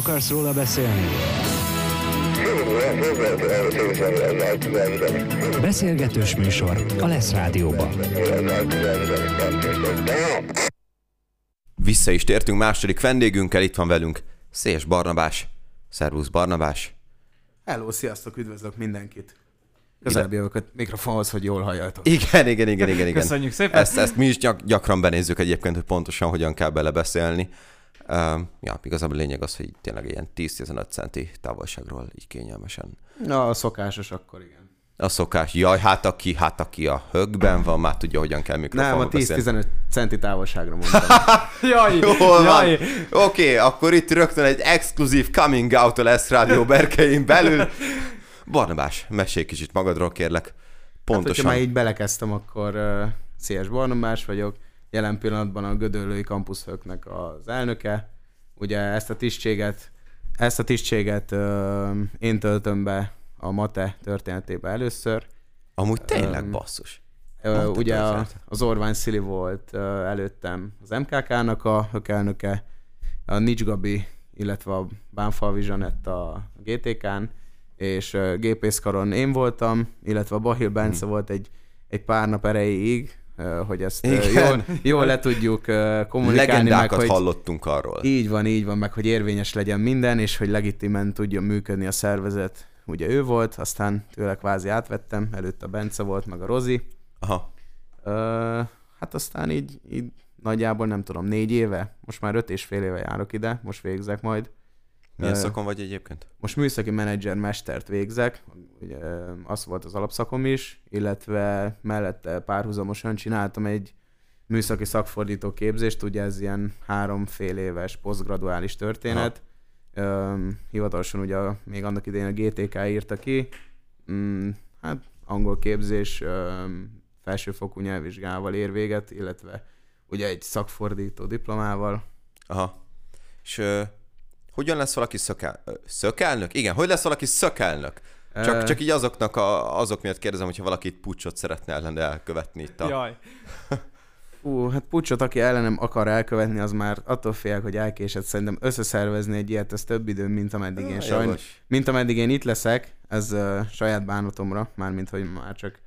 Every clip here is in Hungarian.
Akarsz róla beszélni? Beszélgetős műsor a Lesz Rádióban. Vissza is tértünk második vendégünkkel, itt van velünk Széles Barnabás. Szervusz Barnabás. Hello, sziasztok, üdvözlök mindenkit. Közelebb jövök a mikrofonhoz, hogy jól halljatok. Igen, igen, igen, igen. igen. Köszönjük szépen. Ezt, ezt mi is gyak, gyakran benézzük egyébként, hogy pontosan hogyan kell belebeszélni. Uh, ja, igazából a lényeg az, hogy tényleg ilyen 10-15 centi távolságról így kényelmesen. Na, a szokásos akkor igen. A szokás, jaj, hát aki, hát aki a högben van, már tudja, hogyan kell Nem, mikrofonba a beszélni. 10-15 centi távolságra mondtam. Jaj, Jól jaj. Oké, okay, akkor itt rögtön egy exkluzív coming out a lesz rádió berkein belül. Barnabás, mesélj kicsit magadról, kérlek. Hát, hogyha Pontosan. már így belekezdtem, akkor uh, Széles Barnabás vagyok. Jelen pillanatban a Gödöllői Kampuszhöknek az elnöke. Ugye ezt a tisztséget, ezt a tisztséget uh, én töltöm be a MATE történetébe először. Amúgy tényleg Öm, basszus. Ö, ugye a, az Orvány Szili volt ö, előttem az MKK-nak a hökelnöke, a Nics Gabi, illetve a Bánfalvi Zsanett a GTK-n, és ö, gépészkaron én voltam, illetve a Bahil Bence volt egy, egy pár nap erejéig, ö, hogy ezt Igen. jól, jól le tudjuk kommunikálni, meg Legendákat hogy hallottunk arról. így van, így van, meg hogy érvényes legyen minden, és hogy legitimen tudjon működni a szervezet. Ugye ő volt, aztán tőle kvázi átvettem, előtte a Bence volt, meg a Rozi, Aha. Ö, hát aztán így, így nagyjából nem tudom, négy éve, most már öt és fél éve járok ide, most végzek majd. Milyen szakon vagy egyébként? Most műszaki menedzser mestert végzek, ugye az volt az alapszakom is, illetve mellette párhuzamosan csináltam egy műszaki szakfordító képzést, ugye ez ilyen három fél éves posztgraduális történet. Öm, hivatalosan ugye még annak idején a GTK írta ki, mm, hát angol képzés, felsőfokú nyelvvizsgával ér véget, illetve ugye egy szakfordító diplomával. Aha. És hogyan lesz valaki szökel... szökelnök? Igen, hogy lesz valaki szökelnök? Csak, Ö, csak így azoknak a, azok miatt kérdezem, hogyha valaki itt pucsot szeretne ellene elkövetni itt a... Jaj. Ú, hát pucsot, aki ellenem akar elkövetni, az már attól félek, hogy elkésett. Szerintem összeszervezni egy ilyet, ez több idő, mint ameddig én sajnos. Mint ameddig én itt leszek, ez uh, saját bánatomra, mármint, hogy már csak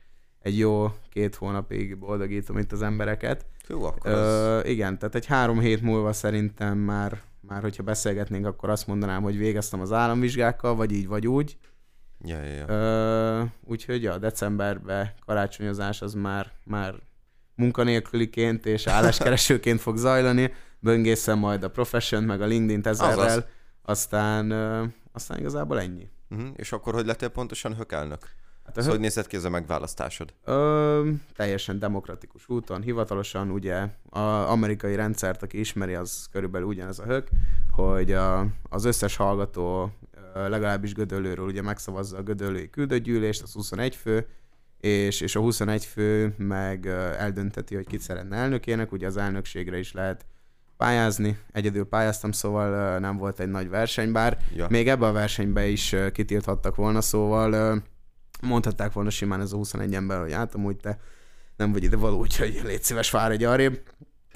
egy jó két hónapig boldogítom itt az embereket. Hú, akkor az... Ö, igen, tehát egy három hét múlva szerintem már, már hogyha beszélgetnénk, akkor azt mondanám, hogy végeztem az államvizsgákkal, vagy így, vagy úgy. Ja, ja, ja. Ö, úgyhogy ja, decemberben karácsonyozás az már, már munkanélküliként és álláskeresőként fog zajlani. Böngészem majd a Profession meg a LinkedIn ezerrel, Azaz. aztán, ö, aztán igazából ennyi. Uh-huh. És akkor hogy lettél pontosan hökelnök? Hát Ez hogy nézett ki ez a megválasztásod? Ö, teljesen demokratikus úton, hivatalosan ugye az amerikai rendszert, aki ismeri, az körülbelül ugyanez a hök, hogy a, az összes hallgató legalábbis Gödöllőről ugye megszavazza a Gödöllői küldőgyűlést, az 21 fő, és, és a 21 fő meg eldönteti, hogy kit szeretne elnökének, ugye az elnökségre is lehet pályázni. Egyedül pályáztam, szóval nem volt egy nagy verseny, bár Ja. még ebbe a versenybe is kitilthattak volna, szóval mondhatták volna simán ez a 21 ember, hogy hát amúgy te nem vagy ide való, úgyhogy légy szíves, fáradj arrébb.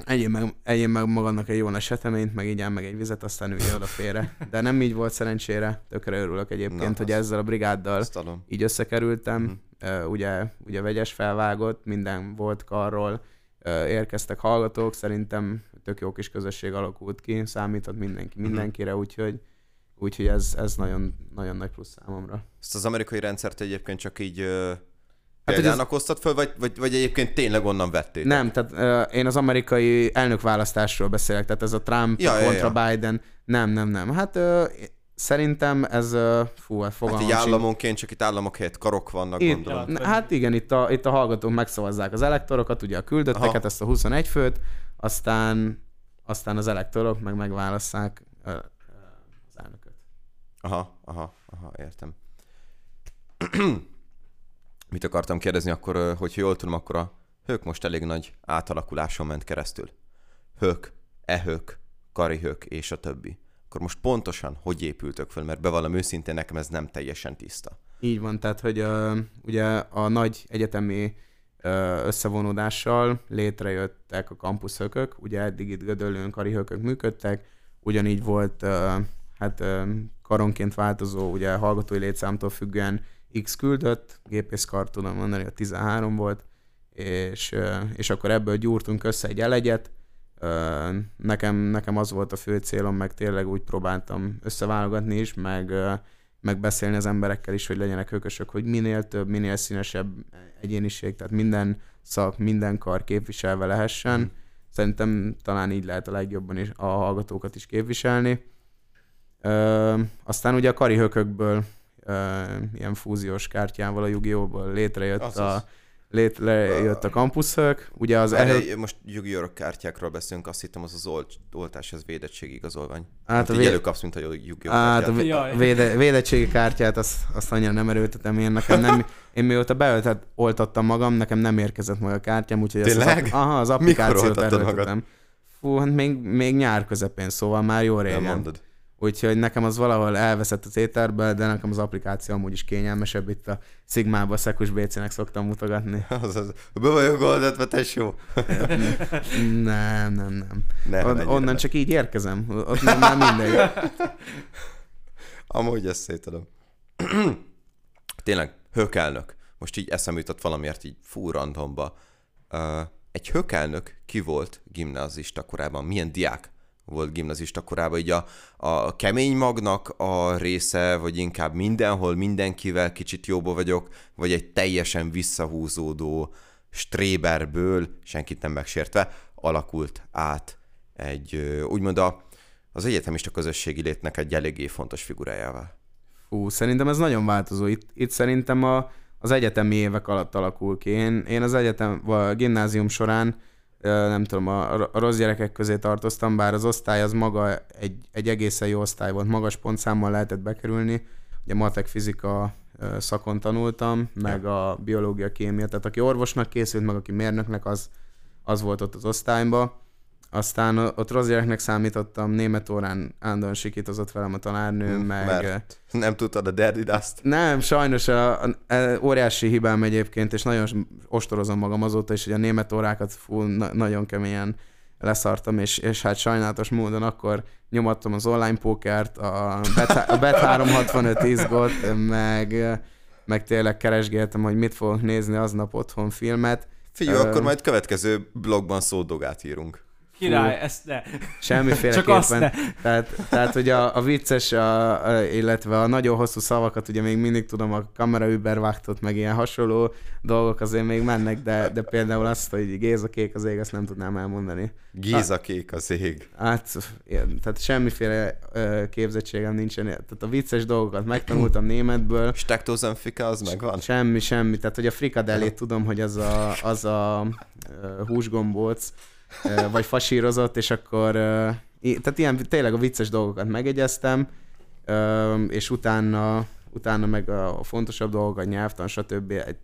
Egyén meg, egyén meg magadnak egy jó nagy eseményt, meg így meg egy vizet, aztán ülj oda félre. De nem így volt szerencsére, tökre örülök egyébként, Na, hogy ezzel a brigáddal így összekerültem. Mhm. Uh, ugye, ugye vegyes felvágott, minden volt karról, uh, érkeztek hallgatók, szerintem tök jó kis közösség alakult ki, számíthat mindenki Mhm. mindenkire, úgyhogy, úgyhogy ez, ez nagyon, nagyon nagy plusz számomra. Ezt az amerikai rendszert egyébként csak így Hát, példának hoztad föl, vagy, vagy, vagy egyébként tényleg onnan vették? Nem, tehát uh, én az amerikai elnökválasztásról beszélek, tehát ez a Trump Ja, ja, kontra ja. Biden. Nem, nem, nem. Hát uh, szerintem ez, uh, fú, hát Hát fogalmam így sincs. államonként csak itt államok helyett karok vannak, Itt, gondolom. n- hát igen, itt a, itt a hallgatók megszavazzák az elektorokat, ugye a küldötteket, Aha. ezt a 21 főt, aztán, aztán az elektorok meg megválasszák ö, ö, az elnököt. Aha, aha, aha, értem. Mit akartam kérdezni akkor, ö, hogyha jól tudom, akkor a hők most elég nagy átalakuláson ment keresztül. Hők, ehők, karihők és a többi. Akkor most pontosan hogy épültök föl, mert bevallom őszintén nekem ez nem teljesen tiszta. Így van, tehát hogy uh, ugye a nagy egyetemi összevonódással létrejöttek a kampuszhökök, ugye eddig itt Gödöllőn karihökök működtek, ugyanígy volt hát karonként változó, ugye hallgatói létszámtól függően X küldött, gépészkar tudom mondani, a 13 volt, és, és akkor ebből gyúrtunk össze egy elegyet, nekem, nekem az volt a fő célom, meg tényleg úgy próbáltam összeválogatni is, meg, meg beszélni az emberekkel is, hogy legyenek hökösök, hogy minél több, minél színesebb egyéniség, tehát minden szak, minden kar képviselve lehessen. Mm. Szerintem talán így lehet a legjobban is a hallgatókat is képviselni. Ö, aztán ugye a kari hökökből, ö, ilyen fúziós kártyával a Yu-Gi-Oh! létrejött Azaz. a létrejött a kampuszhök. Ugye az Erre, ehő... most Yu-Gi-Oh! kártyákról beszélünk, azt hittem az az olt, oltás, ez védettség igazolvány. Hát Hát a így vé- előkapsz, mint a Yu-Gi-Oh! Hát a Jaj. véde, védettségi kártyát, azt, azt annyira nem erőltetem én nekem. Nem, én mióta beöltet, oltattam magam, nekem nem érkezett meg a kártyám, úgyhogy az, Tényleg? app- aha, az Mikor applikációt oltattad magad? erőltetem. Fú, hát még, még nyár közepén, szóval már jó Nem régen. mondod. Úgyhogy nekem az valahol elveszett az éterbe, de nekem az applikáció amúgy is kényelmesebb. Itt a Sigmába a Szekus BC-nek szoktam mutogatni. Az, az, be vagyok oldatva, tesó. nem, nem, nem. Nem, On, onnan nem. csak így érkezem. Ott nem már mindegy. Amúgy ezt szétadom. Tényleg, hökelnök. Most így eszem jutott valamiért így fú randomba. Uh, egy hökelnök ki volt gimnazista korában? Milyen diák volt gimnazista korában? Így a, a kemény magnak a része, vagy inkább mindenhol mindenkivel kicsit jóba vagyok, vagy egy teljesen visszahúzódó stréberből, senkit nem megsértve, alakult át egy, úgymond a, az egyetemista közösségi létnek egy eléggé fontos figurájával. Fú, szerintem ez nagyon változó. Itt, itt szerintem a, az egyetemi évek alatt alakul ki. Én, én az egyetem, vagy a gimnázium során nem tudom, a, a rossz gyerekek közé tartoztam, bár az osztály az maga egy, egy egészen jó osztály volt, magas pontszámmal lehetett bekerülni. Ugye matek, fizika szakon tanultam, meg a biológia, kémia, tehát aki orvosnak készült, meg aki mérnöknek, az, az volt ott az osztályban. Aztán ott rossz gyereknek számítottam, német órán állandóan sikítozott velem a tanárnő, Hm, meg... Mert nem tudtad a Dirty Dust? Nem, sajnos a, a, a, óriási hibám egyébként, és nagyon ostorozom magam azóta is, hogy a német órákat fú, na, nagyon keményen leszartam, és, és hát sajnálatos módon akkor nyomattam az online pókert, a Bet, a Bet 365 izgot, meg, meg tényleg keresgéltem, hogy mit fogok nézni aznap otthon filmet. Figyelj, Ö, akkor majd következő blogban szódogát írunk. Király, ezt ne. Semmiféleképpen. Csak azt ne. Tehát, tehát hogy a, a vicces, a, a, illetve a nagyon hosszú szavakat ugye még mindig tudom, a kamera übervágtott, meg ilyen hasonló dolgok azért még mennek, de, de például azt, hogy Géza kék az ég, azt nem tudnám elmondani. Géza kék az ég. Hát, ilyen, tehát semmiféle ö, képzettségem nincsen. Tehát a vicces dolgokat megtanultam németből, Stektozenfike az megvan? Semmi, semmi. Tehát, hogy a frikadellét tudom, hogy az a, az a ö, húsgombóc, vagy fasírozott, és akkor tehát ilyen tényleg a vicces dolgokat megegyeztem, és utána, utána meg a fontosabb dolgokat, nyelvtan, stb. egy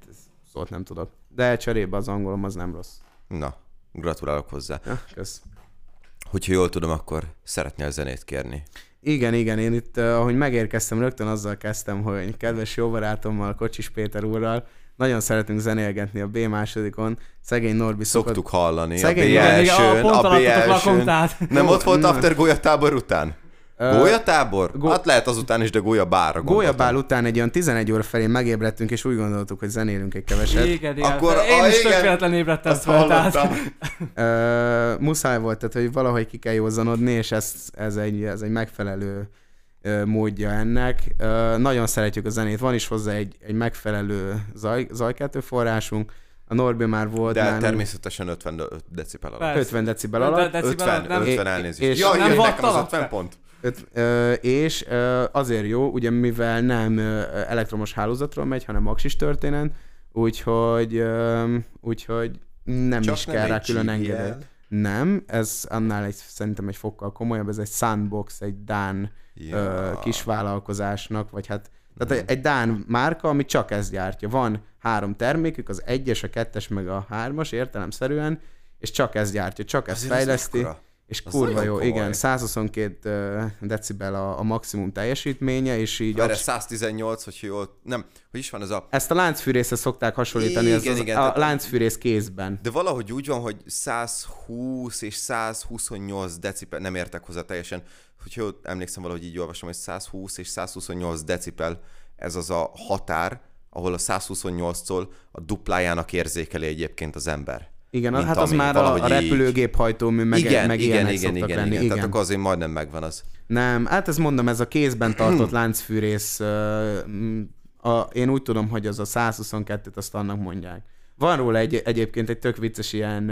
szót nem tudok. De cserébe az angolom az nem rossz. Na, gratulálok hozzá. Ja, kösz. Hogyha jól tudom, akkor szeretnél zenét kérni. Igen, igen, én itt, ahogy megérkeztem, rögtön azzal kezdtem, hogy kedves jó barátommal, Kocsis Péter úrral, nagyon szeretünk zenélgetni a B másodikon. Szegény Norbi szokott... Szoktuk hallani Szegény- a B elsőn, pont a B elsőn. tehát. Nem ott volt after gólyatábor után? Gólyatábor? Gó- Hát lehet azután is, de gólyabárra Gólyabál után egy olyan 11 óra felé megébredtünk, és úgy gondoltuk, hogy zenélünk egy keveset. Igen, igen. Akkor- én ah, is igen. tök véletlen ébredtem fel, tehát. Ö, muszáj volt, tehát hogy valahogy ki kell józanodni, és ez, ez, egy, ez egy megfelelő módja ennek. Nagyon szeretjük a zenét, van is hozzá egy, egy megfelelő zaj, zajkeltő forrásunk. A Norbi már volt De nálunk természetesen 50 decibel alatt. Persze. 50 decibel De- alatt. de- decibel 50, alatt nem- 50 É- elnézést. és- Jaj, Nem jaj, nekem az alatt? 50 pont. Öt, ö, és ö, azért jó, ugye mivel nem ö, elektromos hálózatról megy, hanem axis történet, úgyhogy, ö, úgyhogy nem Csak is nem kell rá külön GPL. Nem, ez annál egy, szerintem egy fokkal komolyabb, ez egy Sandbox, egy Dán Ja. ö, kisvállalkozásnak, vagy hát tehát Mhm. egy, egy Dán márka, ami csak ezt gyártja. Van három termékük, az egyes, a kettes, meg a hármas értelemszerűen, és csak ezt gyártja, csak ezt Azért az fejleszti. mekkora? És Az kurva jó, komoly. igen, 122 ö, decibel a, a maximum teljesítménye, és így Várj, absz- 118, hogyha jól... Nem, hogy is van ez a... ezt a láncfűrészre szokták hasonlítani, Igen, az, igen, a láncfűrész kézben. De valahogy úgy van, hogy 120 és 128 decibel, nem értek hozzá teljesen, hogy jól emlékszem valahogy így olvasom, hogy 120 és 128 decibel, ez az a határ, ahol a 128-tól a duplájának érzékeli egyébként az ember. Igen, Mint hát az már a, a repülőgép hajtómű, meg, igen, meg igen, igen, igen, lenni. igen, Igen, Tehát akkor azért majdnem megvan az. Nem, hát ezt mondom, ez a kézben tartott láncfűrész, mm, a, én úgy tudom, hogy az a 122-t azt annak mondják. Van róla egy, egyébként egy tök vicces ilyen,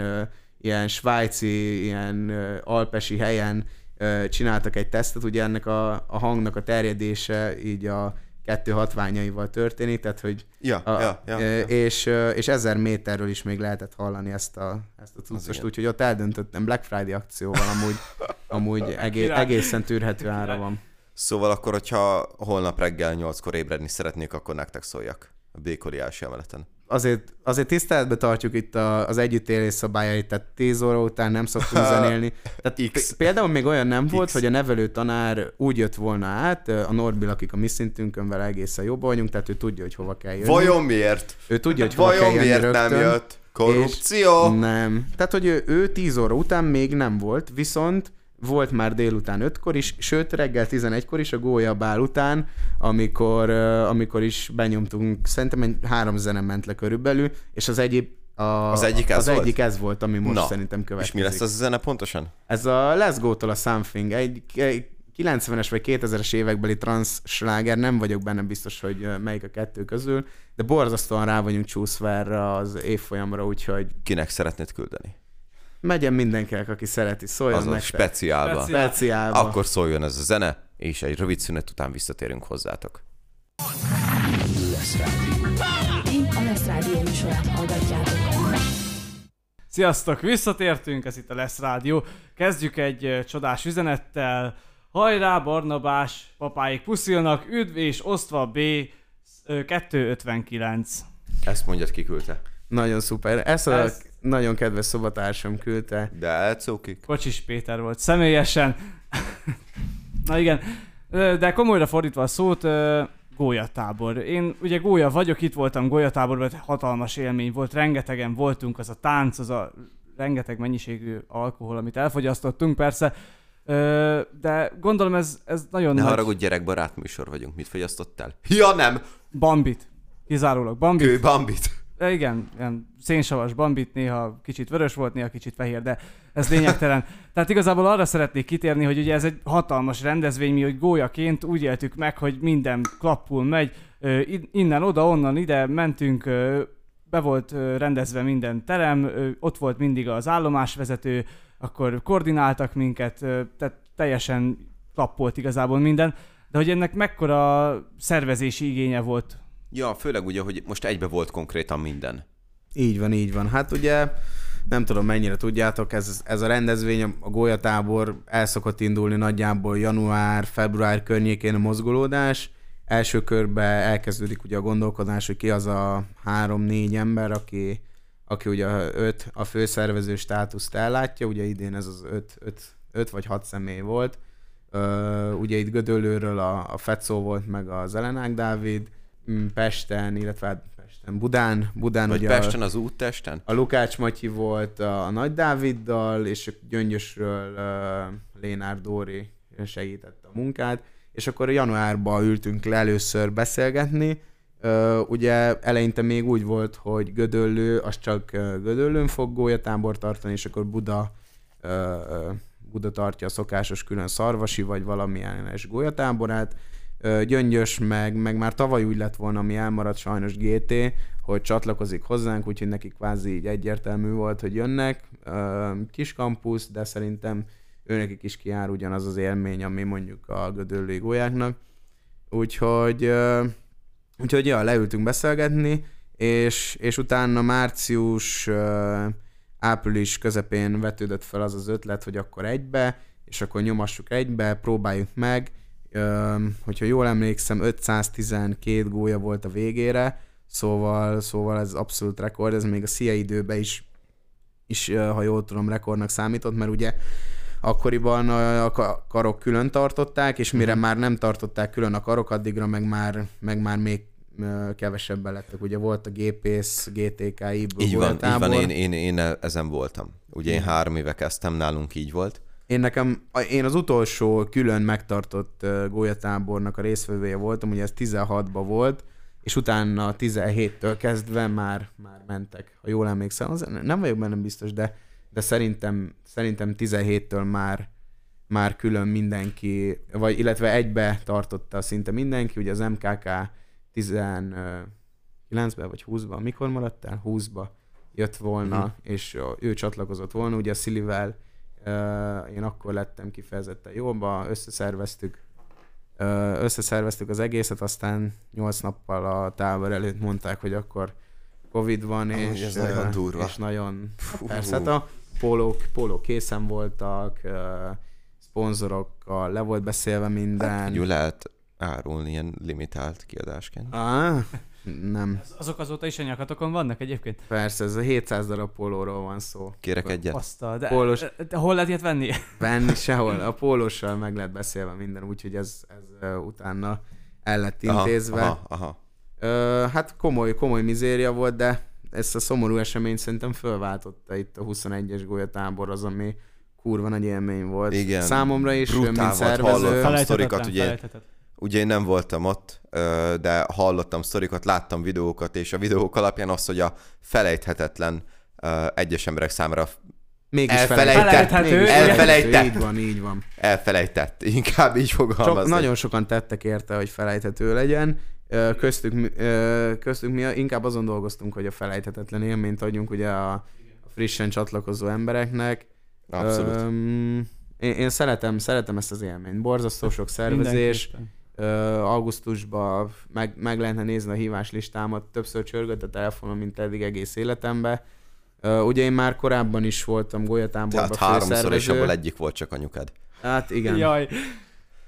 ilyen svájci, ilyen alpesi helyen csináltak egy tesztet, ugye ennek a, a hangnak a terjedése így a kettő hatványaival történik, tehát hogy Ja, a, ja, ja, ö, ja. És, és ezer méterről is még lehetett hallani ezt a, ezt a cuccost, úgyhogy ott eldöntöttem Black Friday akcióval amúgy, amúgy egész, egészen tűrhető ára van. Szóval akkor, hogyha holnap reggel 8-kor ébredni szeretnék, akkor nektek szóljak. A Békoli első emeleten. Azért, azért tiszteletbe tartjuk itt a, az együttélés szabályait, tehát 10 óra után nem szoktunk zenélni. Tehát X. például még olyan nem volt, X. hogy a nevelő tanár úgy jött volna át, a Norbil, akik a mi szintünkön vele egészen jobban vagyunk, tehát ő tudja, hogy hova kell jönni. Vajon miért? Ő tudja, hogy hova kell Vajon jönni miért rögtön. nem jött? Korrupció? És nem. Tehát, hogy ő, ő 10 óra után még nem volt, viszont volt már délután 5-kor is, sőt reggel 11-kor is a gólyabál után, amikor, amikor is benyomtunk, szerintem egy három zene ment le körülbelül, és az egyéb a, Az egyik ez az volt? egyik ez volt, ami most Na, szerintem És következik. mi lesz az a zene pontosan? Ez a Let's Go-tól a Something, egy, egy 90-es vagy 2000-es évekbeli trans sláger, nem vagyok benne biztos, hogy melyik a kettő közül, de borzasztóan rá vagyunk csúszva erre az évfolyamra, úgyhogy Kinek szeretnéd küldeni? Megyen mindenkinek, aki szereti, szóljon Az a nektek. speciálba. Speciál. Speciálba. Akkor szóljon ez a zene, és egy rövid szünet után visszatérünk hozzátok. Ti a Lesz Rádió műsorát hallgatjátok. Sziasztok, visszatértünk, ez itt a Lesz Rádió. Kezdjük egy csodás üzenettel. Hajrá, Barnabás, papáik puszilnak, üdv és osztva B ö, 259. Ezt mondjad, ki küldte. Nagyon szuper. Ezt a Ez- nagyon kedves szobatársam küldte. De elcókik. Kocsis Péter volt személyesen. Na igen, de komolyra fordítva a szót, gólyatábor. Én ugye gólya vagyok, itt voltam gólyatáborban, hatalmas élmény volt, rengetegen voltunk, az a tánc, az a rengeteg mennyiségű alkohol, amit elfogyasztottunk persze, de gondolom ez, ez nagyon Ne nagy... haragudj, gyerekbarát műsor vagyunk. Mit fogyasztottál? Ja, nem! Bambit. Kizárólag Bambit. Kő Bambit. De igen, ilyen szénsavas bambit, néha kicsit vörös volt, néha kicsit fehér, de ez lényegtelen. Tehát igazából arra szeretnék kitérni, hogy ugye ez egy hatalmas rendezvény, mi hogy gólyaként úgy éltük meg, hogy minden klappul megy, innen, oda, onnan, ide mentünk, be volt rendezve minden terem, ott volt mindig az állomásvezető, akkor koordináltak minket, tehát teljesen klappolt igazából minden, de hogy ennek mekkora szervezési igénye volt Ja, főleg ugye, hogy most egybe volt konkrétan minden. Így van, így van. Hát ugye nem tudom mennyire tudjátok, ez, ez a rendezvény, a golyatábor el szokott indulni nagyjából január, február környékén a mozgolódás. Első körben elkezdődik ugye a gondolkodás, hogy ki az a három-négy ember, aki, aki ugye a öt, a főszervező státuszt ellátja, ugye idén ez az öt, öt, öt vagy hat személy volt. Ugye itt Gödöllőről a, a Fecó volt, meg az Elenák Dávid, Pesten, illetve hát Pesten, Budán, Budán Vagy ugye Pesten az úttesten? a, a Lukács Matyi volt a, a Nagy Dáviddal, és a Gyöngyösről uh, Lénár Dóri segítette a munkát, és akkor januárban ültünk le először beszélgetni, Uh, ugye eleinte még úgy volt, hogy Gödöllő, az csak Gödöllőn fog gólyatábor tartani, és akkor Buda, uh, Buda tartja a szokásos külön szarvasi, vagy valamilyen es gólyatáborát. Gyöngyös meg, meg már tavaly úgy lett volna, ami elmaradt sajnos GT, hogy csatlakozik hozzánk, úgyhogy nekik kvázi így egyértelmű volt, hogy jönnek. Kis kampusz, de szerintem őnekik is kiár ugyanaz az élmény, ami mondjuk a gödöllői gólyáknak. Úgyhogy Úgyhogy ja, leültünk beszélgetni, és, és utána március, április közepén vetődött fel az az ötlet, hogy akkor egybe, és akkor nyomassuk egybe, próbáljuk meg. Hogyha jól emlékszem, 512 gólya volt a végére, szóval, szóval ez abszolút rekord, ez még a CIA időben is, is ha jól tudom, rekordnak számított, mert ugye akkoriban a a ka- karok külön tartották, és mire már nem tartották külön a karok, addigra meg már, meg már még kevesebben lettek. Ugye volt a gépész, GTK, IB, Így van, így van, én, én, én ezen voltam. Ugye én három éve kezdtem, nálunk így volt. Én nekem, én az utolsó külön megtartott gólyatábornak a részvevője voltam, ugye ez 16-ban volt, és utána 17-től kezdve már, már mentek, ha jól emlékszem. Az, nem vagyok benne biztos, de, de szerintem, szerintem 17-től már, már külön mindenki, vagy illetve egybe tartotta szinte mindenki, ugye az MKK 19-ben vagy 20-ban, mikor maradt el? 20-ba jött volna, uh-huh. és ő csatlakozott volna, ugye a Szilivel én akkor lettem kifejezetten jóba, összeszerveztük, összeszerveztük az egészet, aztán nyolc nappal a tábor előtt mondták, hogy akkor Covid van, Amúgy és, ez nagyon durva. és nagyon, Fú. persze, hát a pólók, pólók készen voltak, szponzorokkal le volt beszélve minden. Hát, lehet árulni ilyen limitált kiadásként. ah, nem, Azok azóta is a nyakatokon vannak egyébként? persze, ez a 700 darab pólóról van szó. Kérek egyet? Asztal, de, Pólós- de hol lehet ilyet venni? Venni sehol. A pólóssal meg lett beszélve minden, úgyhogy ez, ez utána el lett intézve. Aha, aha, aha. Ö, hát komoly, komoly mizéria volt, de ezt a szomorú eseményt szerintem fölváltotta itt a 21-es golyatábor az, ami kurva nagy élmény volt. Igen, Számomra is, brutál mint volt, szervező. hallottam. sztorikat, ugye-. Ugye én nem voltam ott, de hallottam sztorikat, láttam videókat, és a videók alapján az, hogy a felejthetetlen egyes emberek számára Mégis Elfelejtett. Felejthető, elfelejtett. Így van, így van. elfelejtett, inkább így Sok, fogalmazni. nagyon sokan tettek érte, hogy felejthető legyen. Köztük, köztük mi inkább azon dolgoztunk, hogy a felejthetetlen élményt adjunk ugye a, a frissen csatlakozó embereknek. Abszolút. Öm, én, én szeretem, szeretem ezt az élményt. Borzasztó sok szervezés. Mindenképpen. Augusztusban meg, meg lehetne nézni a híváslistámat. Többször csörgött a telefonom, mint eddig egész életemben. Ugye én már korábban is voltam golyatáborban Tehát háromszor, és abból egyik volt csak anyukád. Hát igen, Jaj,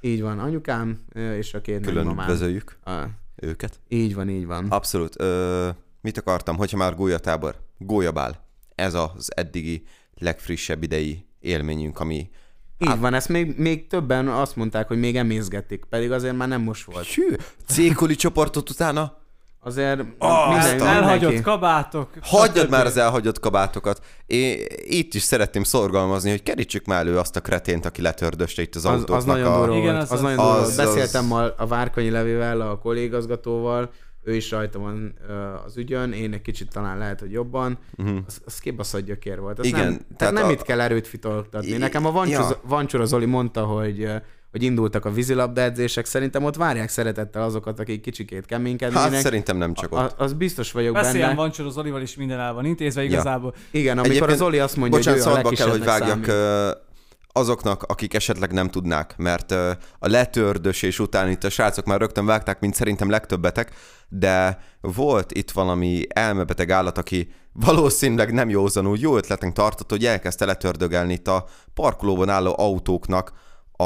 így van. Anyukám és a két Külön nagymamám. üdvözöljük Ah, őket. így van, így van. Abszolút. Ö, mit akartam, hogyha már gólyatábor? Gólyabál. Ez az eddigi legfrissebb idei élményünk, ami Így van, ezt még, még többen azt mondták, hogy még emészgetik, pedig azért már nem most volt. Hű, cékoli csoportot utána Azért Ah, minden, elhagyott mindenki. kabátok. Hagyjad már az elhagyott kabátokat. Én itt is szeretném szorgalmazni, hogy kerítsük már elő azt a kretént, aki letördöste itt az, Az, autóknak az nagyon a... durva Igen, az- Az, az- az- volt. az- Beszéltem a, a Várkonyi Levével, a kollégazgatóval, ő is rajta van ö, az ügyön, én egy kicsit talán lehet, hogy jobban. Mhm. Az, az kibaszott gyökér volt. Az Igen, nem, tehát tehát nem a- itt kell erőt fitoltatni. I- Nekem a Vancsora, ja. Vancsora Zoli mondta, hogy hogy indultak a vízilabda edzések, szerintem ott várják szeretettel azokat, akik kicsikét keménykednének. Hát szerintem nem csak A- ott. az biztos vagyok Beszéljen benne. van Csoro Zolival is minden el van intézve igazából. Igen, amikor Egyébként- az Zoli azt mondja, Bocsánat, hogy ő a kell, hogy vágjak számít. Azoknak, akik esetleg nem tudnák, mert a letördösés után itt a srácok már rögtön vágták, mint szerintem legtöbbetek, de volt itt valami elmebeteg állat, aki valószínűleg nem józanul jó ötletnek tartott, hogy elkezdte letördögelni itt a parkolóban álló autóknak a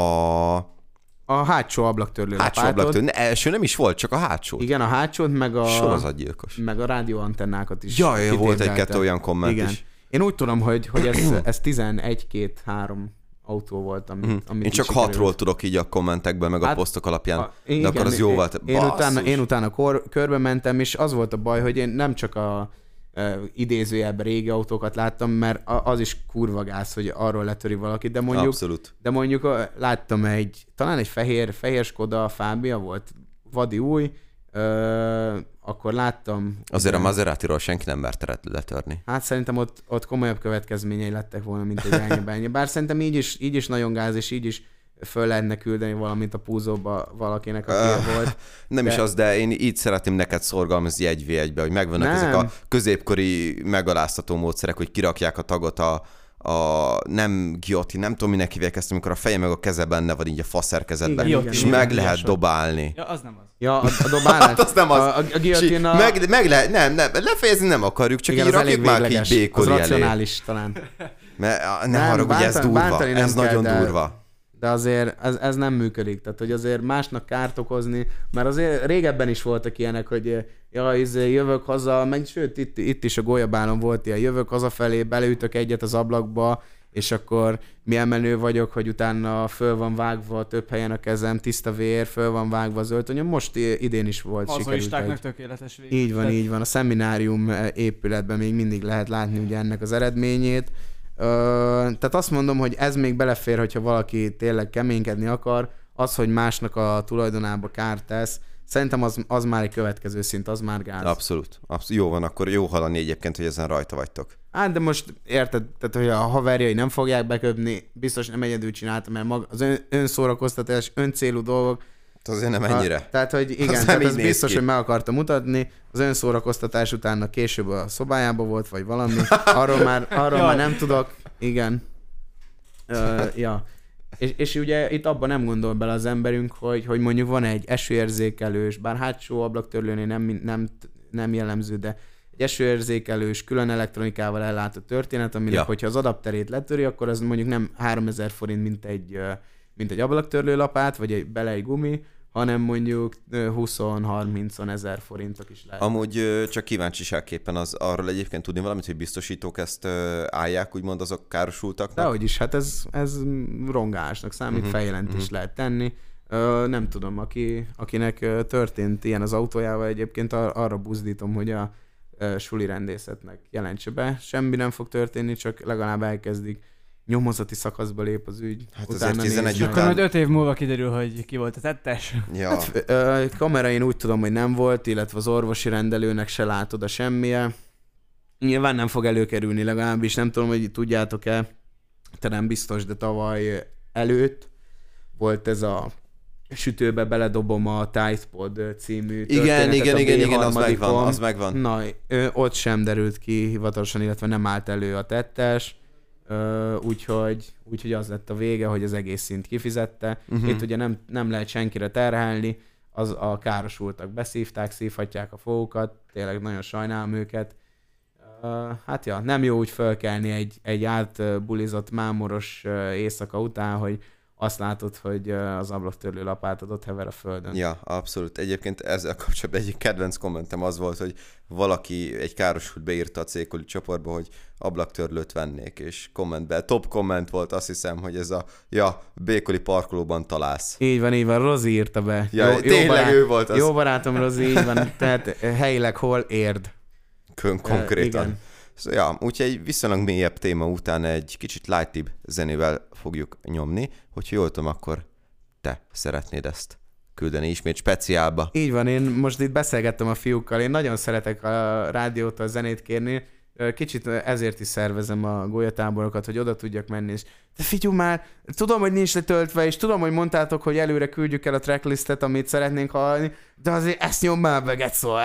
A hátsó ablaktörlő hátsó ablaktól. Ne, első nem is volt, csak a hátsó. Igen, a hátsót, meg a, Sorozatgyilkos. meg a rádióantennákat is. Jaj, volt egy-kettő olyan komment Igen. is. Én úgy tudom, hogy, hogy ez, ez 11, 2, 3 autó volt, amit, Mhm. amit Én csak sikerült. hatról tudok így a kommentekben, meg a Hát, posztok alapján. A- de akkor az jó volt. Én, én, utána, én utána kor, körbe mentem, és az volt a baj, hogy én nem csak a e, idézőjelben régi autókat láttam, mert a, az is kurva gáz, hogy arról letöri valaki, de mondjuk, Abszolút. de mondjuk a, láttam egy, talán egy fehér, fehér Skoda Fábia volt, vadi új, ö, akkor láttam... Azért a Maserati-ról senki nem merte le- letörni. Hát szerintem ott, ott komolyabb következményei lettek volna, mint egy ennyi Bár szerintem így is, így is nagyon gáz, és így is föl lehetne küldeni valamit a púzóba valakinek, aki Öh, volt. Nem De- is az, de én így szeretném neked szorgalmazni egy v 1 be hogy megvannak Nem. ezek a középkori megaláztató módszerek, hogy kirakják a tagot a, a nem gioti, nem tudom minek hívják ezt, amikor a feje meg a keze benne van így a faszerkezetben, Igen, és igen, meg igen, lehet igen. dobálni. Ja, az nem az. Ja, a, a dobálás. Hát az nem az. A, a, a guillotine a... meg, meg lehet, nem, nem, lefejezni nem akarjuk, csak igen, így az elég rakjuk már ki így Az békoli elé. racionális talán. Mert, ne Nem, haragudj, ez durva, ez kell, nagyon de- durva. De azért ez, ez nem működik. Tehát, hogy azért másnak kárt okozni, mert azért régebben is voltak ilyenek, hogy ja, izé, jövök haza, meg sőt, itt, itt is a golyabálon volt ilyen, jövök hazafelé, beleütök egyet az ablakba, és akkor milyen menő vagyok, hogy utána föl van vágva több helyen a kezem, tiszta vér, föl van vágva az öltönyöm. Most idén is volt sikerült egy... tökéletes vég. Így van, így van. A szeminárium eh, épületben még mindig lehet látni ugye ennek az eredményét. Ö, tehát azt mondom, hogy ez még belefér, hogyha valaki tényleg keménykedni akar, az, hogy másnak a tulajdonába kárt tesz, szerintem az, az már egy következő szint, az már gáz. Abszolút. Abszolút. Jó van, akkor jó hallani egyébként, hogy ezen rajta vagytok. Hát, de most érted, tehát, hogy a haverjai nem fogják beköpni, biztos nem egyedül csináltam, mert maga, az ön, önszórakoztatás, öncélú dolgok. Hát azért nem ennyire. A, tehát, hogy igen, nem tehát ez biztos, ki. hogy meg akartam mutatni. Az önszórakoztatás után később a szobájában volt, vagy valami. Arról már, arról már nem tudok. Igen. Uh, ja. És, és ugye itt abban nem gondol bele az emberünk, hogy, hogy mondjuk van egy esőérzékelős, bár hátsó ablaktörlőnél nem, nem, nem jellemző, de egy esőérzékelős, külön elektronikával ellátott történet, aminek, Ja. hogyha az adapterét letöri, akkor az mondjuk nem 3000 forint, mint egy, ö, mint egy ablaktörlő lapát, vagy egy, bele egy gumi, hanem mondjuk ö, 20-30 ezer forintok is lehet. Amúgy csak kíváncsiságképpen az arról egyébként tudni valamit, hogy biztosítók ezt állják, úgymond azok károsultaknak? Dehogy is, hát ez, ez rongásnak számít, uh-huh, feljelentést uh-huh. lehet tenni. Ö, nem tudom, aki, akinek történt ilyen az autójával, egyébként ar- arra buzdítom, hogy a suli rendészetnek jelentse be. Semmi nem fog történni, csak legalább elkezdik. Nyomozati szakaszba lép az ügy. Hát azért utána 11 néznek. Akkor után- majd öt év múlva kiderül, hogy ki volt a tettes. Ja. Hát, ö, kamerain úgy tudom, hogy nem volt, illetve az orvosi rendelőnek se látod a semmije. Nyilván nem fog előkerülni, legalábbis nem tudom, hogy tudjátok-e, te nem biztos, de tavaly előtt volt ez a sütőbe beledobom a Tidepod című Igen, igen, igen, igen, az B3-adikon. megvan, az megvan. Na, ö, ott sem derült ki hivatalosan, illetve nem állt elő a tettes, úgyhogy, úgyhogy az lett a vége, hogy az egész szint kifizette. Uh-huh. Itt ugye nem, nem lehet senkire terhelni, az a károsultak beszívták, szívhatják a fogukat, tényleg nagyon sajnálom őket. Uh, hát ja, nem jó úgy fölkelni egy, egy átbulizott mámoros éjszaka után, hogy azt látod, hogy az ablaktörlő lapátod ott hever a földön. Ja, abszolút. Egyébként ezzel kapcsolatban egyik kedvenc kommentem az volt, hogy valaki egy károsult beírta a cégkoli csoportba, hogy ablaktörlőt vennék, és kommentben, top komment volt, azt hiszem, hogy ez a, ja, békoli parkolóban találsz. Így van, így van, Rozi írta be. Ja, tényleg ő volt az. Jó barátom Rozi, így van, tehát eh, helyileg hol érd. Kön konkrétan. igen. Szóval, ja, úgyhogy egy viszonylag mélyebb téma után egy kicsit lightibb zenével fogjuk nyomni. Hogyha jól tudom, akkor te szeretnéd ezt küldeni ismét speciálba. Így van, én most itt beszélgettem a fiúkkal, én nagyon szeretek a rádiótól zenét kérni, kicsit ezért is szervezem a golyatáborokat, hogy oda tudjak menni, és de figyelj már, tudom, hogy nincs letöltve, és tudom, hogy mondtátok, hogy előre küldjük el a tracklistet, amit szeretnénk hallani, de azért ezt nyom már be, Getszó.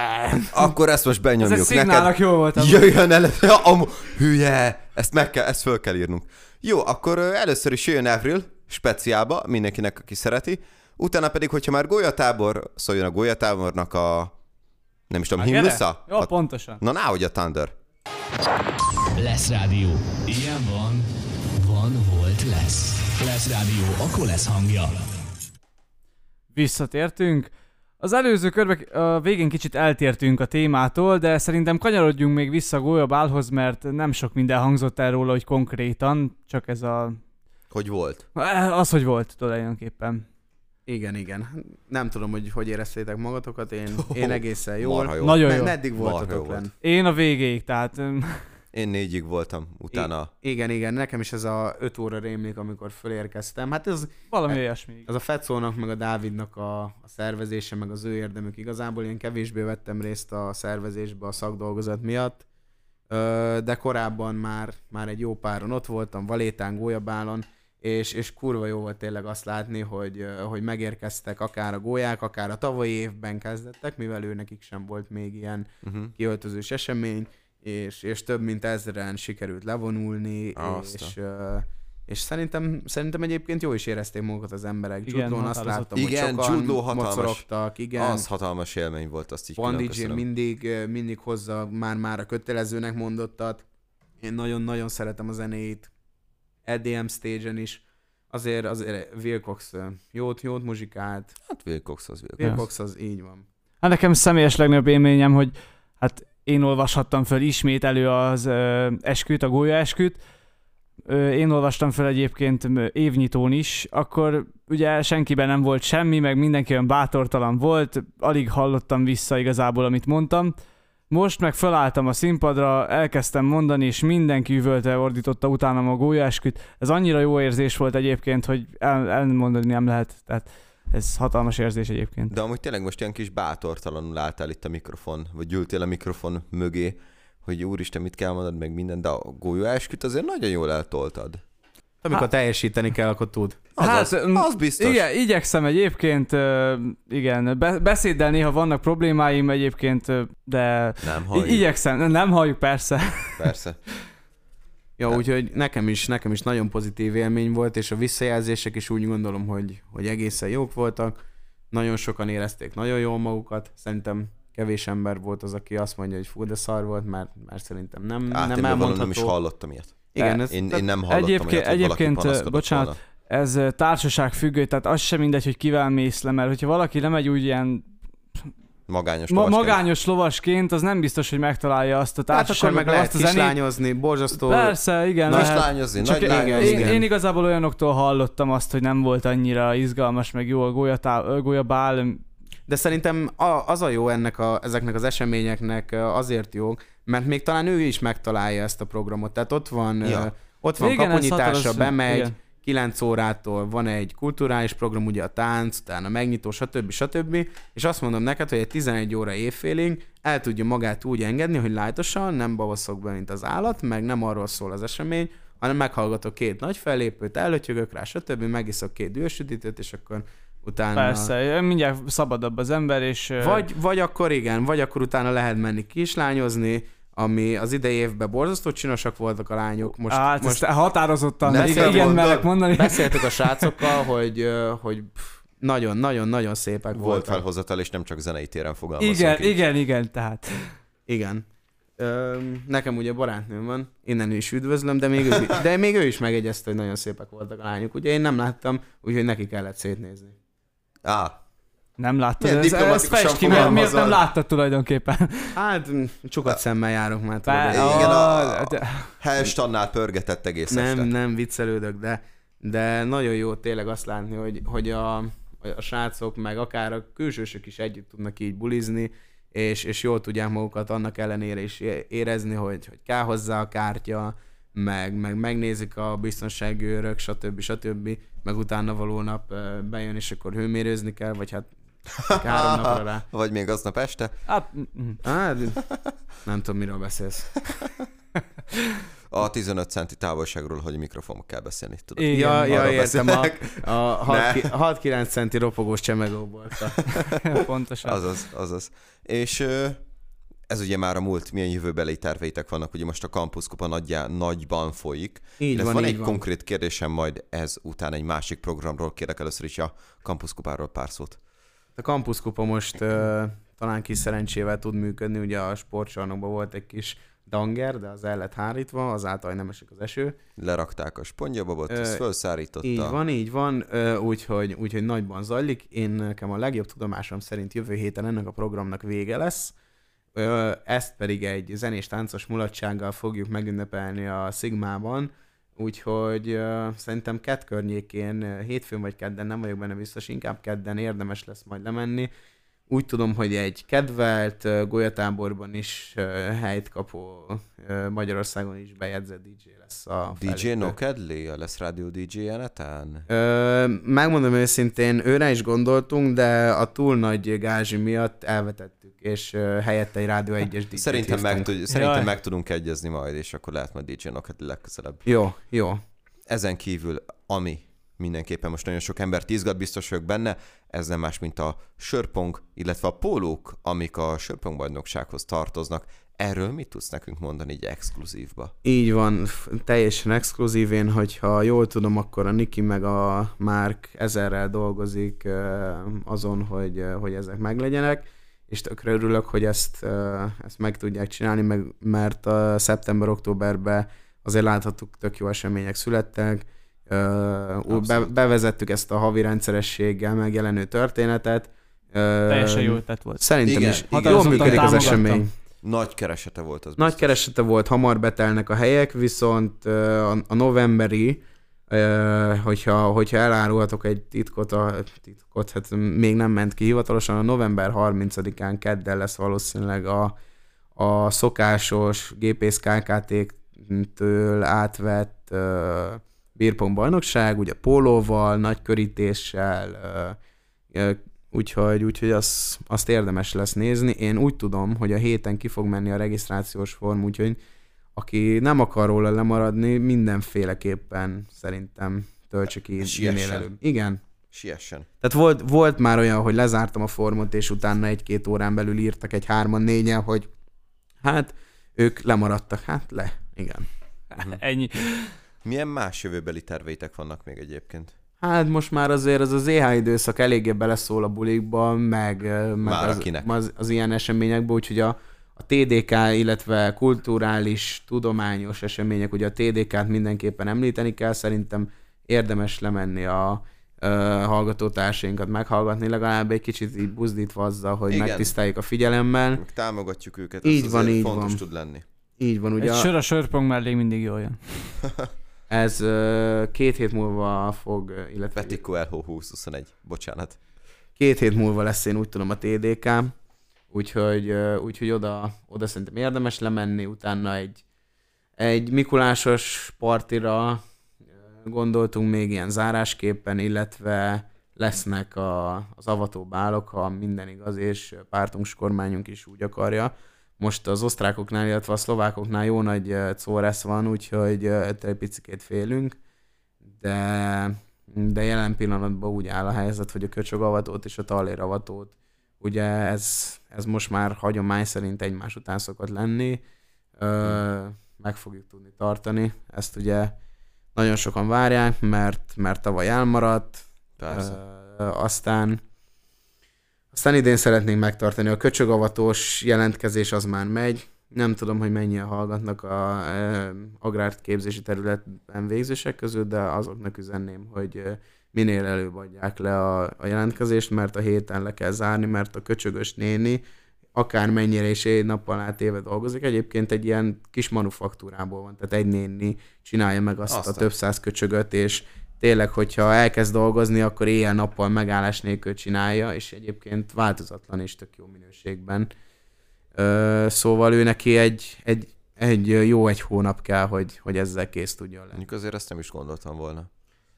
Akkor ezt most Ez benyomjuk egy szignálnak jó volt. Jöjjön el, ja, amu, hülye, ezt meg kell, ezt föl kell írnunk. Jó, akkor először is jöjjön Avril speciálba, mindenkinek, aki szereti. Utána pedig, hogyha már golyatábor, szóljon a golyatábornak a, nem is tudom, himnusza? Jó, A- pontosan. Na, náhogy a Thunder. Lesz rádió. Ilyen van, van, volt, lesz. Lesz rádió, akkor lesz hangja. Visszatértünk. Az előző körbe a végén kicsit eltértünk a témától, de szerintem kanyarodjunk még vissza Gólyabálhoz, mert nem sok minden hangzott el róla, hogy konkrétan, csak ez a... Hogy volt? Az, hogy volt tulajdonképpen. Igen, igen. Nem tudom, hogy hogy éreztétek magatokat, én, én egészen jól. Marha jó. Nagyon Me- jó. meddig voltatok volt. lenn? Én a végéig, tehát Én négyig voltam, utána... Igen, igen, nekem is ez a 5 óra rémlik, amikor fölérkeztem. Hát ez valami olyasmi. az a Fecónak, meg a Dávidnak a, a szervezése, meg az ő érdemük. Igazából én kevésbé vettem részt a szervezésbe a szakdolgozat miatt, de korábban már, már egy jó páron ott voltam, Valétán, Gólyabálon, és, és kurva jó volt tényleg azt látni, hogy, hogy megérkeztek akár a gólyák, akár a tavalyi évben kezdettek, mivel ő nekik sem volt még ilyen Uh-huh. kiöltözős esemény, és, és több mint ezeren sikerült levonulni, Azt és, és szerintem, szerintem egyébként jó is érezték magukat az emberek. Law-n azt láttam, Igen, hogy sokan hatalmas. mocorogtak, igen. Az hatalmas élmény volt, azt így köszönöm. mindig, mindig hozza már-már a kötelezőnek mondottat. Én nagyon-nagyon szeretem a zenét. EDM stage-en is. Azért, azért Wilcox jót, jót muzsikált. Hát Wilcox az Wilcox. Wilcox az így van. Hát nekem személyes legnagyobb élményem, hogy hát én olvashattam föl ismét elő az ö, esküt, a gólya esküt. ö, én olvastam fel egyébként évnyitón is, akkor ugye senkiben nem volt semmi, meg mindenki olyan bátortalan volt, alig hallottam vissza igazából, amit mondtam. Most meg felálltam a színpadra, elkezdtem mondani, és mindenki üvölte, ordította utánam a gólyaesküt. Ez annyira jó érzés volt egyébként, hogy el, elmondani nem lehet. Tehát ez hatalmas érzés egyébként. De amúgy tényleg most ilyen kis bátortalanul álltál itt a mikrofon, vagy ültél a mikrofon mögé, hogy úristen, mit kell mondod, meg minden, de a gólyóesküt azért nagyon jól eltoltad. Amikor teljesíteni kell, akkor tud. Az, Hát, az, mm, az biztos. Igen, igyekszem egyébként, igen, be, beszéddel néha vannak problémáim egyébként, de Nem halljuk, igyekszem, nem halljuk persze. persze. Ja, Hát- úgyhogy nekem is, nekem is nagyon pozitív élmény volt, és a visszajelzések is úgy gondolom, hogy, hogy egészen jók voltak. Nagyon sokan érezték nagyon jól magukat. Szerintem kevés ember volt az, aki azt mondja, hogy fú, de szar volt, mert, mert szerintem nem, Hát nem elmondható. nem is hallottam ilyet. Igen, ez, Én, én nem hallottam Egyébként- hogy egyébként, bocsánat, volna. Ez társaság függő, tehát az sem mindegy, hogy kivel mész le, mert hogyha valaki lemegy úgy ilyen Magányos ma- lovasként. magányos lovasként, az nem biztos, hogy megtalálja azt a Tehát akkor társaságot, meg lehet azt a zenét. kislányozni, borzasztó. Persze, igen, Nagy lehet. lányozni, Csak nagy én, lányozni. én, én igazából olyanoktól hallottam azt, hogy nem volt annyira izgalmas, meg jó a gólyabál. De szerintem az a jó ennek a, ezeknek az eseményeknek azért jó, mert még talán ő is megtalálja ezt a programot. Tehát ott van, Ja. ott van Igen, ez kaponyítása, határos- bemegy, igen. 9 órától van egy kulturális program, ugye a tánc, utána megnyitó, stb. stb. És azt mondom neked, hogy egy 11 óra évfélig el tudja magát úgy engedni, hogy lájtosan, nem bavaszok be, mint az állat, meg nem arról szól az esemény, hanem meghallgatok két nagy fellépőt, előtyögök rá, stb. megiszok két dühösüdítőt, és akkor utána... Persze, mindjárt szabadabb az ember, és... Vagy, vagy akkor igen, vagy akkor utána lehet menni kislányozni, ami az idei évben borzasztó csinosak voltak a lányok. Most, hát most határozottan, Ne igen, merek mondani. beszéltük a srácokkal, hogy, hogy nagyon-nagyon-nagyon szépek Volt voltak. felhozatal, és nem csak zenei téren fogalmazunk Igen, így. igen, igen, tehát. Igen. Ö, nekem ugye barátnőm van, innen is üdvözlöm, de még, ő, de még ő is megegyezte, hogy nagyon szépek voltak a lányok. Ugye én nem láttam, úgyhogy neki kellett szétnézni. Á, Nem láttad, Milyen ez, ez fest ki, miért, miért nem láttad tulajdonképpen? Hát, csukat szemmel járok már. tudod, Bár, Igen, a, a- pörgetett egész Nem, este. nem viccelődök, de, de nagyon jó tényleg azt látni, hogy, hogy a, a srácok, meg akár a külsősök is együtt tudnak így bulizni, és, és jól tudják magukat annak ellenére is érezni, hogy, hogy kell hozzá a kártya, meg, meg megnézik a biztonsági őrök, stb. stb. Meg utána való nap bejön, és akkor hőmérőzni kell, vagy hát három napra rá. Vagy még aznap este. hát, Hát, nem tudom, miről beszélsz. A 15 centi távolságról, hogy mikrofon kell beszélni, tudod? Igen, ja, ja, értem, a, beszélek. a Ne. 6-9 centi ropogós csemegóból. pontosan. Azaz, azaz. És ez ugye már a múlt, milyen jövőbeli terveitek vannak, ugye most a Campus Kupa nagyjá, nagyban folyik. Így van, van így egy van. konkrét kérdésem majd ez után egy másik programról, kérek először is a Campus Kupáról pár szót. A Campus Kupa most uh, talán kis szerencsével tud működni, ugye a sportcsarnokban volt egy kis danger, de az el lett hárítva, azáltal, nem esik az eső. Lerakták a spongyababot, Ö, ezt felszárította. Így van, így van, úgyhogy, úgyhogy nagyban zajlik. Én nekem a legjobb tudomásom szerint jövő héten ennek a programnak vége lesz. Ezt pedig egy zenés táncos mulatsággal fogjuk megünnepelni a Szigmában, úgyhogy szerintem kett környékén, hétfőn vagy kedden, nem vagyok benne biztos, inkább kedden érdemes lesz majd lemenni. Úgy tudom, hogy egy kedvelt golyatáborban is helyt kapó Magyarországon is bejegyzett DJ lesz a DJ fellépő. No Kedley, a lesz rádió DJ-je netán? Megmondom őszintén, őre is gondoltunk, de a túl nagy gázsi miatt elvetettük, és helyette egy Rádió 1-es DJ-t Szerintem, meg, tud, szerintem Jaj. meg tudunk egyezni majd, és akkor lehet majd DJ No Kedley legközelebb. Jó, jó. Ezen kívül, ami mindenképpen most nagyon sok embert izgat, biztos vagyok benne, ez nem más, mint a sörpong, illetve a pólók, amik a sörpong bajnoksághoz tartoznak. Erről mit tudsz nekünk mondani így exkluzívba? Így van, teljesen exkluzív. Én, hogyha jól tudom, akkor a Niki meg a Márk ezerrel dolgozik azon, hogy, hogy ezek meglegyenek, és tökre örülök, hogy ezt, ezt meg tudják csinálni, mert a szeptember-októberben azért láthattuk, tök jó események születtek, Úgy be, Abszolút. bevezettük ezt a havi rendszerességgel megjelenő történetet. Teljesen jó ötlet volt. Szerintem Igen, is. igen. Jól működik az esemény. Nagy keresete volt az Nagy biztos. keresete volt, hamar betelnek a helyek, viszont a, novemberi, hogyha, hogyha elárulhatok egy titkot, a titkot, hát még nem ment ki hivatalosan, a november 30-án kedden lesz valószínűleg a, a szokásos gépész KKT-től átvett ö, Beerpong bajnokság, ugye pólóval, nagy körítéssel, ö, ö, úgyhogy, úgyhogy az, azt érdemes lesz nézni. Én úgy tudom, hogy a héten ki fog menni a regisztrációs form, úgyhogy aki nem akar róla lemaradni, mindenféleképpen szerintem töltse ki minél előbb. Igen. Siessen. Tehát volt, volt már olyan, hogy lezártam a formot, és utána egy-két órán belül írtak egy hárman, négyen, hogy hát ők lemaradtak. Hát le, igen. Ennyi. Milyen más jövőbeli terveitek vannak még egyébként? Hát most már azért az az EH időszak eléggé beleszól a bulikba, meg, meg Már az, az, az, ilyen eseményekbe, úgyhogy a, a TDK, illetve kulturális, tudományos események, ugye a TDK-t mindenképpen említeni kell, szerintem érdemes lemenni a ö, hallgatótársainkat meghallgatni, legalább egy kicsit így buzdítva azzal, hogy Igen. megtiszteljük a figyelemmel. Meg támogatjuk őket, Így ez van, így fontos van. tud lenni. Így van, ugye Egy sör a sörpong mellé mindig jól jön. ez két hét múlva fog, illetve Petico LH 2021. Bocsánat. két hét múlva lesz én úgy tudom a TDK, úgyhogy, úgyhogy oda, oda szerintem érdemes lemenni, utána egy, egy Mikulásos partira gondoltunk még ilyen zárásképpen, illetve lesznek a, az avató bálok, ha minden igaz, és pártunk, és kormányunk is úgy akarja. Most az osztrákoknál, illetve a szlovákoknál jó nagy córesz van, úgyhogy egy picit félünk, de de jelen pillanatban úgy áll a helyzet, hogy a köcsögavatót és a talléravatót, ugye ez, ez most már hagyomány szerint egymás után szokott lenni, ö, meg fogjuk tudni tartani. Ezt ugye nagyon sokan várják, mert, mert tavaly elmaradt, Persze. Ö, aztán aztán idén szeretnénk megtartani. A köcsögavatós jelentkezés az már megy. Nem tudom, hogy mennyien hallgatnak a e, agrárképzési területben végzősek közül, de azoknak üzenném, hogy e, minél előbb adják le a, a jelentkezést, mert a héten le kell zárni, mert a köcsögös néni akár mennyire is egy nappal át éve dolgozik. Egyébként egy ilyen kis manufaktúrából van, tehát egy néni csinálja meg azt Aztán. a több száz köcsögöt, és tényleg, hogyha elkezd dolgozni, akkor éjjel-nappal megállás nélkül csinálja, és egyébként változatlan és tök jó minőségben. Ö, szóval ő neki egy, egy, egy jó egy hónap kell, hogy, hogy ezzel kész tudjon lenni. Mondjuk azért ezt nem is gondoltam volna.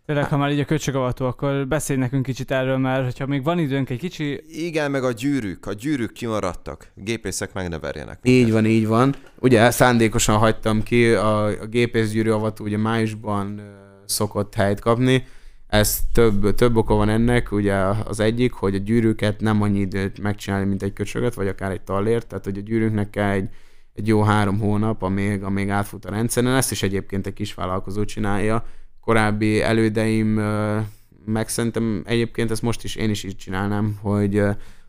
Tényleg, ha már így a köcsögavató, akkor beszélj nekünk kicsit erről, mert hogyha még van időnk egy kicsi... Igen, meg a gyűrűk. A gyűrűk kimaradtak. Gépészek meg ne verjenek. Így van, így van. Ugye szándékosan hagytam ki, a, a gépészgyűrű avató ugye májusban szokott helyt kapni. Ez több, több oka van ennek, ugye az egyik, hogy a gyűrűket nem annyi időt megcsinálni, mint egy köcsögöt, vagy akár egy tallért, tehát hogy a gyűrűknek kell egy, egy jó három hónap, amíg, amíg átfut a rendszeren. Ezt is egyébként egy kis vállalkozó csinálja. Korábbi elődeim, meg szerintem egyébként ezt most is én is így csinálnám, hogy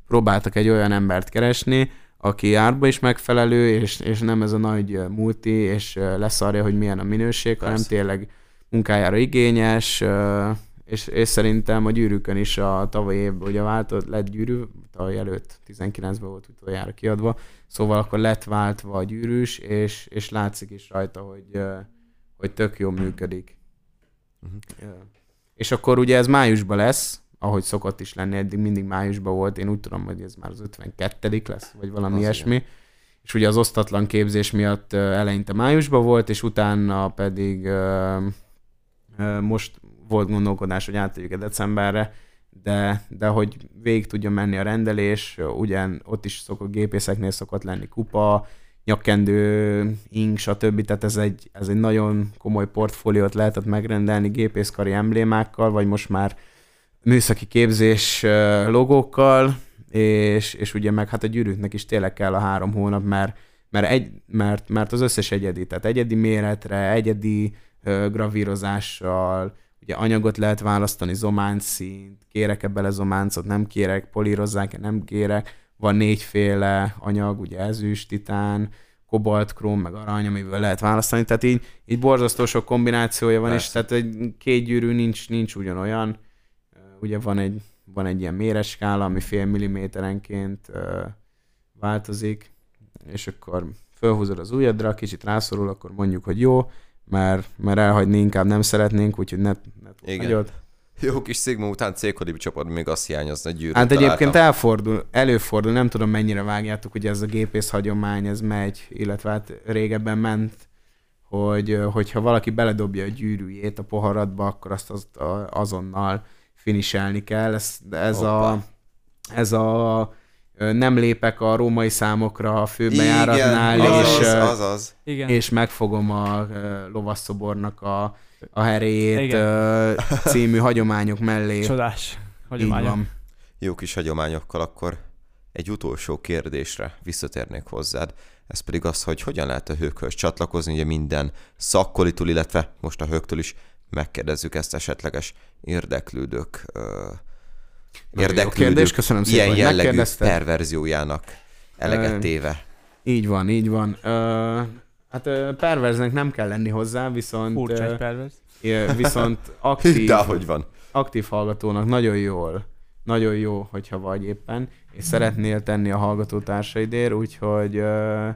próbáltak egy olyan embert keresni, aki árba is megfelelő, és, és nem ez a nagy multi, és leszarja, hogy milyen a minőség, hanem Persze. tényleg munkájára igényes, és, és szerintem a gyűrűkön is a tavaly évben ugye váltott, lett gyűrű, tavaly előtt 19-ben volt utoljára kiadva, szóval akkor lett váltva a gyűrűs, és, és látszik is rajta, hogy, hogy tök jól működik. Ö, És akkor ugye ez májusban lesz, ahogy szokott is lenni, eddig mindig májusban volt, én úgy tudom, hogy ez már az 52 lesz, vagy valami Az ilyesmi. És ugye az osztatlan képzés miatt eleinte májusban volt, és utána pedig most volt gondolkodás, hogy átadjuk decemberre, de, de hogy végig tudjon menni a rendelés, ugyan ott is szokott gépészeknél szokott lenni kupa, nyakkendő, ing, stb. Tehát ez egy, ez egy nagyon komoly portfóliót lehetett megrendelni gépészkari emblémákkal, vagy most már műszaki képzés logókkal, és, és ugye meg hát a gyűrűknek is tényleg kell a három hónap, mert, mert, egy, mert, mert az összes egyedi, tehát egyedi méretre, egyedi gravírozással, ugye anyagot lehet választani, zománc szint, kérek-e bele zománcot, nem kérek, polírozzák-e, nem kérek, van négyféle anyag, ugye ezüst, titán, kobalt, króm, meg arany, amiből lehet választani, tehát így, így borzasztó sok kombinációja van, és Persze. tehát egy két gyűrű nincs, nincs ugyanolyan, ugye van egy, van egy ilyen méresskála, ami fél milliméterenként változik, és akkor fölhúzod az ujjadra, kicsit rászorul, akkor mondjuk, hogy jó, mert, mert elhagyni inkább nem szeretnénk, úgyhogy ne, ne Igen. nagyot. Jó kis Sigma után C-kodibi csapat még azt hiányozna, gyűrűt Hát egyébként találtam. elfordul, előfordul, nem tudom mennyire vágjátok, hogy ez a gépész hagyomány, ez megy, illetve hát régebben ment, hogy hogyha valaki beledobja a gyűrűjét a poharadba, akkor azt, azonnal finiselni kell. Ez, ez, a, ez a nem lépek a római számokra a főbejáratnál, Igen, és, azaz, ö, azaz. Igen. és megfogom a lovasszobornak a, a heréjét Igen. című hagyományok mellé. Csodás hagyományok. Jó kis hagyományokkal akkor egy utolsó kérdésre visszatérnék hozzád. Ez pedig az, hogy hogyan lehet a hőkhöz csatlakozni, ugye minden szakkolitól, illetve most a hőktől is megkérdezzük ezt esetleges érdeklődők, ö, Jó kérdés, köszönöm szépen, ilyen jellegű perverziójának eleget téve. Így van, így van. Ö, hát ö, perverznek nem kell lenni hozzá, viszont, Furcsa egy pervers. ö, viszont aktív, De hogy van. aktív hallgatónak nagyon jól, nagyon jó, hogyha vagy éppen, és szeretnél tenni a hallgatótársaidért, úgyhogy, ö,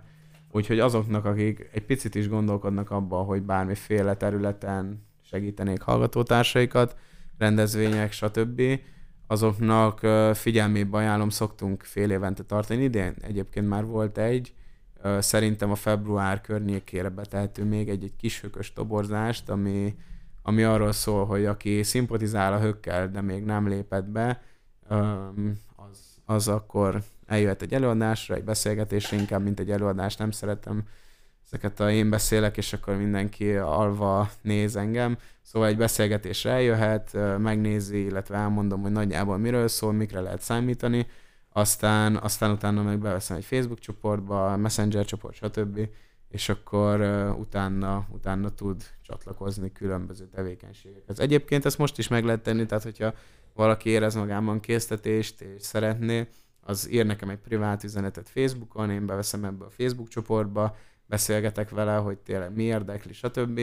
úgyhogy azoknak, akik egy picit is gondolkodnak abba, hogy bármiféle területen segítenék hallgatótársaikat, rendezvények, stb., azoknak figyelmébe ajánlom, szoktunk fél évente tartani. Idén egyébként már volt egy, szerintem a február környékére betehető még egy-egy kis hökös toborzást, ami, ami arról szól, hogy aki szimpatizál a hökkel, de még nem lépett be, az, az akkor eljöhet egy előadásra, egy beszélgetésre inkább, mint egy előadást. Nem szeretem ezeket a én beszélek, és akkor mindenki alva néz engem. Szóval egy beszélgetésre eljöhet, megnézi, illetve elmondom, hogy nagyjából miről szól, mikre lehet számítani, aztán, aztán utána meg beveszem egy Facebook csoportba, Messenger csoport, stb. És akkor utána, utána tud csatlakozni különböző tevékenységekhez. Egyébként ezt most is meg lehet tenni, tehát hogyha valaki érez magában késztetést és szeretné, az ír nekem egy privát üzenetet Facebookon, én beveszem ebbe a Facebook csoportba, beszélgetek vele, hogy tényleg mi érdekli, stb.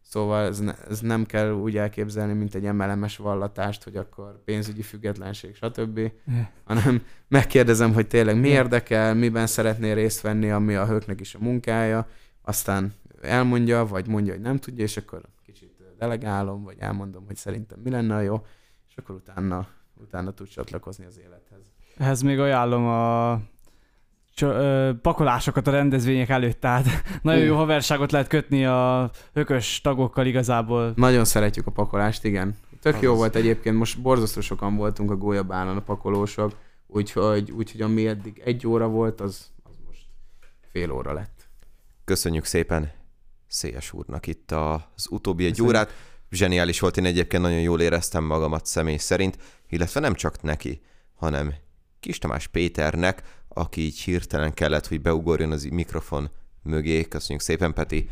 Szóval ez, ne, ez nem kell úgy elképzelni, mint egy MLM-es vallatást, hogy akkor pénzügyi függetlenség, stb. hanem megkérdezem, hogy tényleg mi érdekel, miben szeretnél részt venni, ami a hőknek is a munkája, aztán elmondja, vagy mondja, hogy nem tudja, és akkor kicsit delegálom, vagy elmondom, hogy szerintem mi lenne a jó, és akkor utána, utána tud csatlakozni az élethez. Ehhez még ajánlom a ö, pakolásokat a rendezvények előtt, tehát nagyon jó haverságot lehet kötni a hökös tagokkal igazából. Nagyon szeretjük a pakolást, igen. Tök jó Azaz. volt egyébként, most borzasztó sokan voltunk a gólyabálon a pakolósok, úgyhogy, úgyhogy ami eddig egy óra volt, az, az most fél óra lett. Köszönjük szépen Széles úrnak itt az utóbbi egy Köszönjük. órát. Zseniális volt, én egyébként nagyon jól éreztem magamat személy szerint, illetve nem csak neki, hanem Kis Tamás Péternek, aki így hirtelen kellett, hogy beugorjon az mikrofon mögé. Köszönjük szépen, Peti.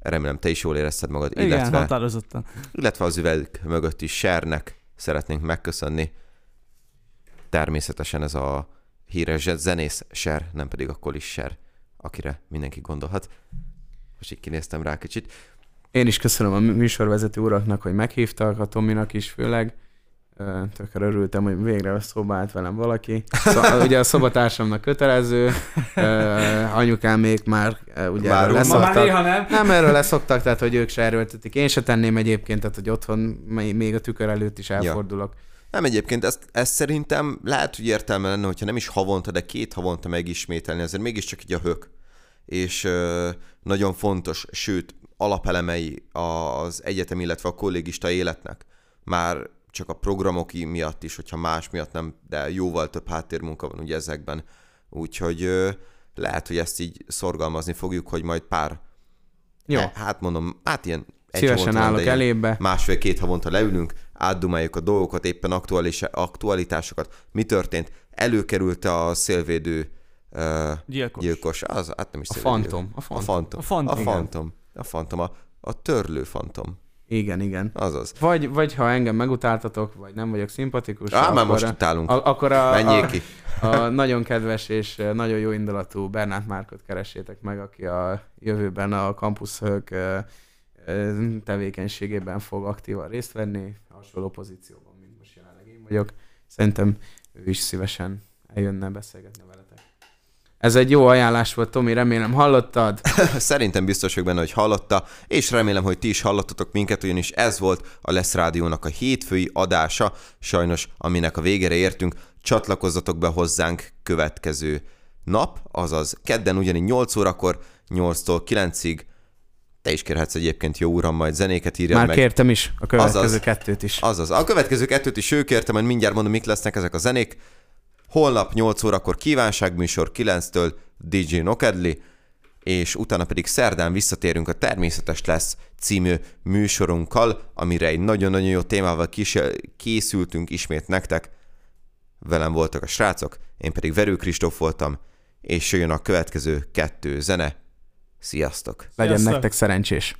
Remélem, te is jól érezted magad, Igen, illetve, határozottan. illetve az üveg mögött is Sernek szeretnénk megköszönni. Természetesen ez a híres zenész Ser, nem pedig a Kolis Ser, akire mindenki gondolhat. Most így kinéztem rá kicsit. Én is köszönöm a műsorvezető uraknak, hogy meghívtak, a Tominak is főleg. Tökre örültem, hogy végre a szoba állt velem valaki. Szó, ugye a szobatársamnak kötelező, anyukámék már ugye Már erről úgy. Ma már leszoktak. néha nem. Nem erről leszoktak, tehát hogy ők se erőltetik. Én se tenném egyébként, tehát hogy otthon még még a tükör előtt is elfordulok. Nem egyébként, ezt, ezt szerintem lehet, hogy értelme lenne, hogyha nem is havonta, de két havonta megismételni, ezért mégiscsak így a hök. És ö, nagyon fontos, sőt, alapelemei az egyetem, illetve a kollégista életnek. Már csak a programok miatt is, hogyha más miatt nem, de jóval több háttérmunka van ugye ezekben. Úgyhogy ö, lehet, hogy ezt így szorgalmazni fogjuk, hogy majd pár, Jó, e, hát mondom, hát ilyen egy szívesen állok elébe. másfél-két havonta leülünk, átdumáljuk a dolgokat, éppen aktuális, aktualitásokat. Mi történt? Előkerült a szélvédő uh, Gyilkos. gyilkos, az, hát nem is A szélvédő. fantom, a A fantom. fantom. A fantom. A Igen. fantom. A fantom. A, a törlő fantom. Igen, igen. Azaz. Vagy, vagy ha engem megutáltatok, vagy nem vagyok szimpatikus, Á, már most utálunk. a, akkor a, Menjél ki. a nagyon kedves és nagyon jó indulatú Bernát Márkot keressétek meg, aki a jövőben a kampuszhők tevékenységében fog aktívan részt venni, hasonló pozícióban, mint most jelenleg én vagyok. Szerintem ő is szívesen eljönne beszélgetni veletek. Ez egy jó ajánlás volt, Tomi, remélem hallottad. Szerintem biztos vagyok benne, hogy hallotta, és remélem, hogy ti is hallottatok minket, ugyanis ez volt a Lesz Rádiónak a hétfői adása, sajnos aminek a végére értünk, csatlakozzatok be hozzánk következő nap, azaz kedden ugyanígy 8 órakor, 8-tól 9-ig, te is kérhetsz egyébként jó uram, majd zenéket írjad Már meg. kértem is a következő Azaz. kettőt is. Azaz. A következő kettőt is ő kérte, majd mindjárt mondom, mik lesznek ezek a zenék. Holnap 8 órakor kívánságműsor 9-től DJ Nokedli, és utána pedig szerdán visszatérünk a Természetes lesz című műsorunkkal, amire egy nagyon-nagyon jó témával kis- készültünk ismét nektek. Velem voltak a srácok, én pedig Verő Kristóf voltam, és jön a következő kettő zene. Sziasztok! Legyen Sziasztok. nektek szerencsés.